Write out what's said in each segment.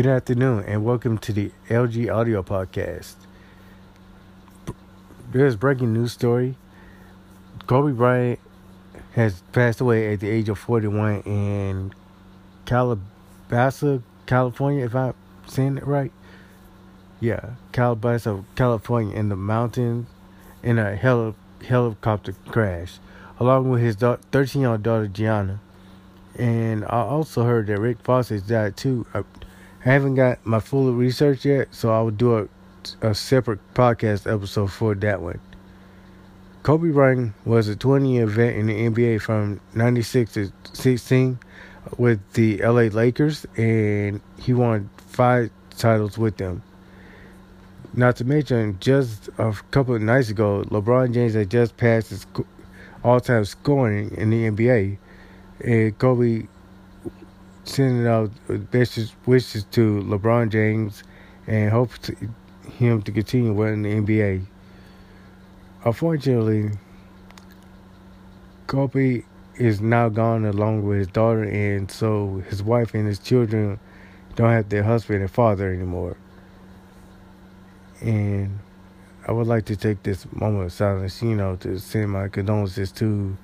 Good afternoon, and welcome to the LG Audio Podcast. There's breaking news story. Kobe Bryant has passed away at the age of 41 in Calabasas, California, if I'm saying it right. Yeah, Calabasas, California, in the mountains in a heli- helicopter crash, along with his 13 year old daughter, Gianna. And I also heard that Rick Fox has died too. Uh, I, haven't got my full research yet, so I will do a, a separate podcast episode for that one. Kobe Bryant was a 20 year vet in the NBA from 96 to 16 with the LA Lakers, and he won five titles with them. Not to mention, just a couple of nights ago, LeBron James had just passed his all time scoring in the NBA, and Kobe sending out best wishes to LeBron James and hope to him to continue winning the NBA. Unfortunately, Kobe is now gone along with his daughter, and so his wife and his children don't have their husband and father anymore. And I would like to take this moment of silence, you know, to send my condolences to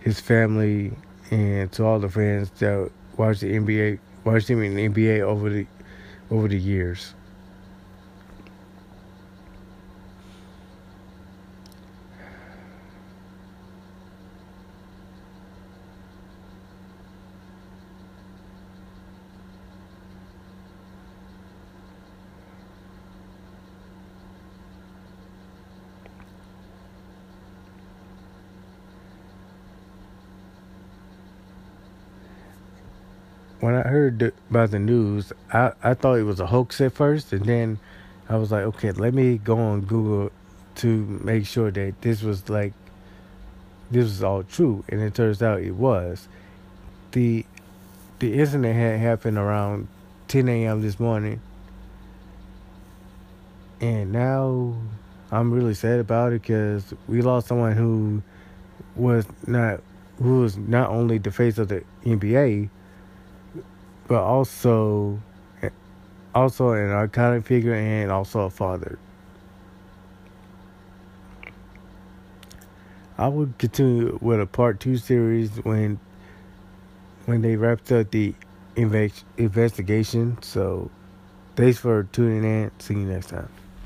his family and to all the friends that watched the NBA, watched him in the NBA over the over the years. When I heard about the news, I, I thought it was a hoax at first, and then I was like, okay, let me go on Google to make sure that this was like this was all true, and it turns out it was. the The incident had happened around 10 a.m. this morning, and now I'm really sad about it because we lost someone who was not who was not only the face of the NBA but also also an iconic figure and also a father. I will continue with a part two series when when they wrapped up the investigation. So thanks for tuning in. See you next time.